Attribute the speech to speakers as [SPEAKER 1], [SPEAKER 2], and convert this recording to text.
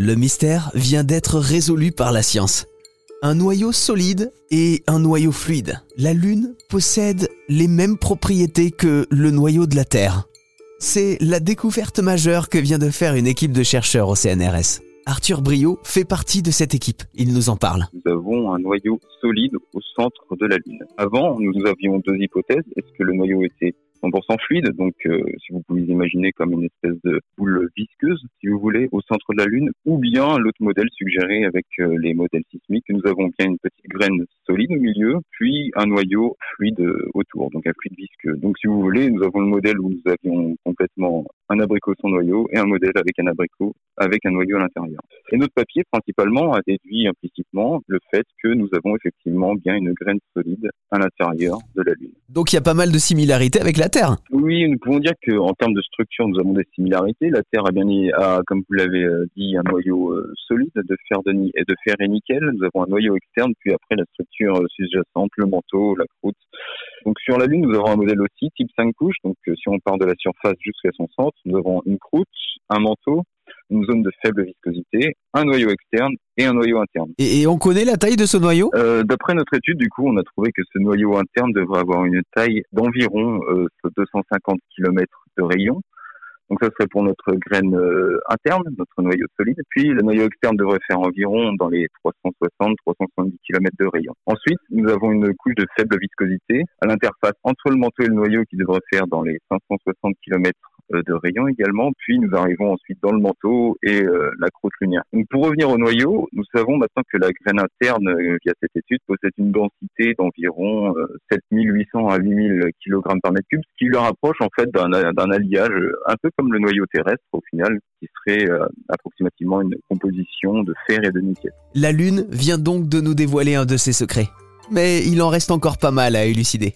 [SPEAKER 1] Le mystère vient d'être résolu par la science. Un noyau solide et un noyau fluide. La Lune possède les mêmes propriétés que le noyau de la Terre. C'est la découverte majeure que vient de faire une équipe de chercheurs au CNRS. Arthur Brio fait partie de cette équipe. Il nous en parle.
[SPEAKER 2] Nous avons un noyau solide au centre de la Lune. Avant, nous avions deux hypothèses. Est-ce que le noyau était 100% fluide, donc euh, si vous pouvez imaginer comme une espèce de boule visqueuse, si vous voulez, au centre de la Lune, ou bien l'autre modèle suggéré avec euh, les modèles sismiques, nous avons bien une petite graine solide au milieu, puis un noyau fluide euh, autour, donc un fluide visqueux. Donc si vous voulez, nous avons le modèle où nous avions complètement un abricot sans noyau et un modèle avec un abricot avec un noyau à l'intérieur. Et notre papier principalement a déduit implicitement le fait que nous avons effectivement bien une graine solide à l'intérieur de la Lune.
[SPEAKER 1] Donc il y a pas mal de similarités avec la Terre.
[SPEAKER 2] Oui, nous pouvons dire qu'en termes de structure, nous avons des similarités. La Terre a bien, a, comme vous l'avez euh, dit, un noyau euh, solide de fer, de, et de fer et nickel. Nous avons un noyau externe, puis après la structure euh, sous-jacente, le manteau, la croûte. Donc sur la Lune, nous avons un modèle aussi type 5 couches. Donc si on part de la surface jusqu'à son centre, nous avons une croûte, un manteau, une zone de faible viscosité, un noyau externe et un noyau interne.
[SPEAKER 1] Et, on connaît la taille de ce noyau?
[SPEAKER 2] Euh, D'après notre étude, du coup, on a trouvé que ce noyau interne devrait avoir une taille d'environ euh, 250 km de rayon. Donc ça serait pour notre graine euh, interne, notre noyau solide. Puis le noyau externe devrait faire environ dans les 360-370 km de rayon. Ensuite, nous avons une couche de faible viscosité à l'interface entre le manteau et le noyau qui devrait faire dans les 560 km euh, de rayon également, puis nous arrivons ensuite dans le manteau et euh, la croûte lunaire. Pour revenir au noyau, nous savons maintenant que la graine interne, euh, via cette étude, possède une densité d'environ 7800 à 8000 kg par mètre cube, ce qui le rapproche en fait d'un alliage un peu comme le noyau terrestre au final, qui serait approximativement une composition de fer et de nickel.
[SPEAKER 1] La Lune vient donc de nous dévoiler un de ses secrets. Mais il en reste encore pas mal à élucider.